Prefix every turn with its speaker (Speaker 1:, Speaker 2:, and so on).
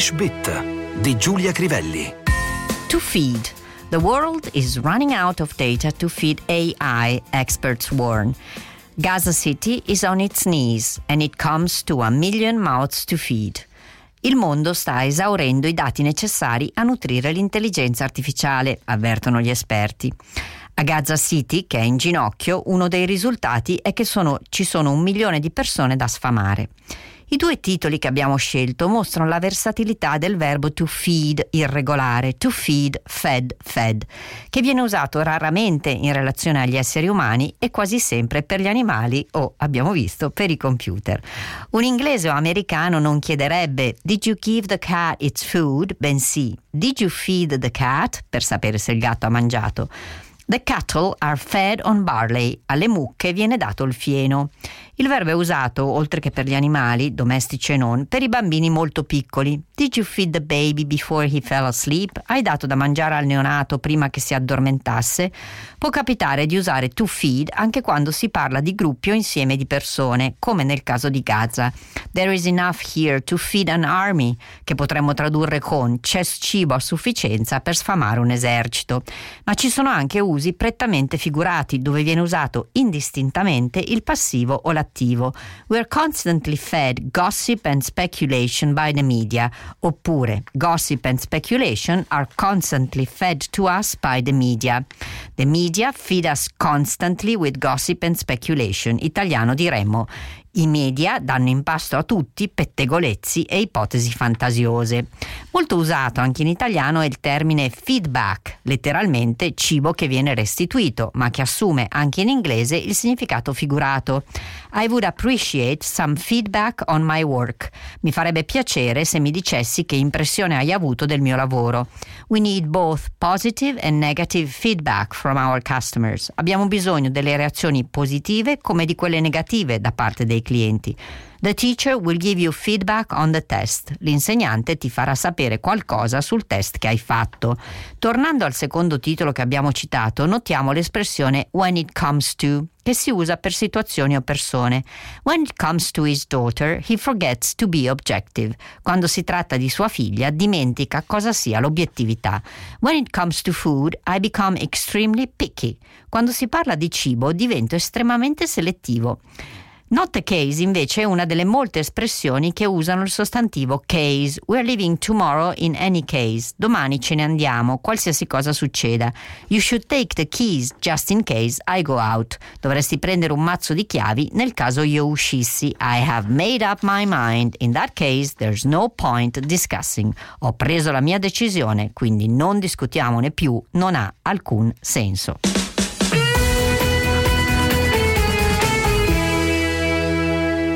Speaker 1: English Bit di Giulia Crivelli.
Speaker 2: To feed. The world is running out of data to feed AI, experts warn. Gaza City is on its knees and it comes to a million mouths to feed. Il mondo sta esaurendo i dati necessari a nutrire l'intelligenza artificiale, avvertono gli esperti. A Gaza City, che è in ginocchio, uno dei risultati è che sono, ci sono un milione di persone da sfamare. I due titoli che abbiamo scelto mostrano la versatilità del verbo to feed irregolare, to feed, fed, fed, che viene usato raramente in relazione agli esseri umani e quasi sempre per gli animali o, abbiamo visto, per i computer. Un inglese o americano non chiederebbe Did you give the cat its food? bensì Did you feed the cat? per sapere se il gatto ha mangiato. The cattle are fed on barley. Alle mucche viene dato il fieno. Il verbo è usato, oltre che per gli animali, domestici e non, per i bambini molto piccoli. Did you feed the baby before he fell asleep? Hai dato da mangiare al neonato prima che si addormentasse? Può capitare di usare to feed anche quando si parla di gruppi o insieme di persone, come nel caso di Gaza. There is enough here to feed an army, che potremmo tradurre con c'è cibo a sufficienza per sfamare un esercito. Ma ci sono anche usi prettamente figurati, dove viene usato indistintamente il passivo o l'attivo attivo. We're constantly fed gossip and speculation by the media. Oppure, gossip and speculation are constantly fed to us by the media. The media feed us constantly with gossip and speculation. Italiano diremmo i media danno in pasto a tutti pettegolezzi e ipotesi fantasiose. Molto usato anche in italiano è il termine feedback, letteralmente cibo che viene restituito, ma che assume anche in inglese il significato figurato. I would appreciate some feedback on my work. Mi farebbe piacere se mi dicessi che impressione hai avuto del mio lavoro. We need both positive and negative feedback from our customers. Abbiamo bisogno delle reazioni positive come di quelle negative da parte dei clienti. The teacher will give you feedback on the test. L'insegnante ti farà sapere qualcosa sul test che hai fatto. Tornando al secondo titolo che abbiamo citato, notiamo l'espressione when it comes to che si usa per situazioni o persone. When it comes to his daughter, he forgets to be objective. Quando si tratta di sua figlia, dimentica cosa sia l'obiettività. When it comes to food, I become extremely picky. Quando si parla di cibo, divento estremamente selettivo. Not case invece è una delle molte espressioni che usano il sostantivo case. We're leaving tomorrow in any case. Domani ce ne andiamo, qualsiasi cosa succeda. You should take the keys just in case I go out. Dovresti prendere un mazzo di chiavi nel caso io uscissi. I have made up my mind. In that case there's no point discussing. Ho preso la mia decisione, quindi non discutiamone più, non ha alcun senso.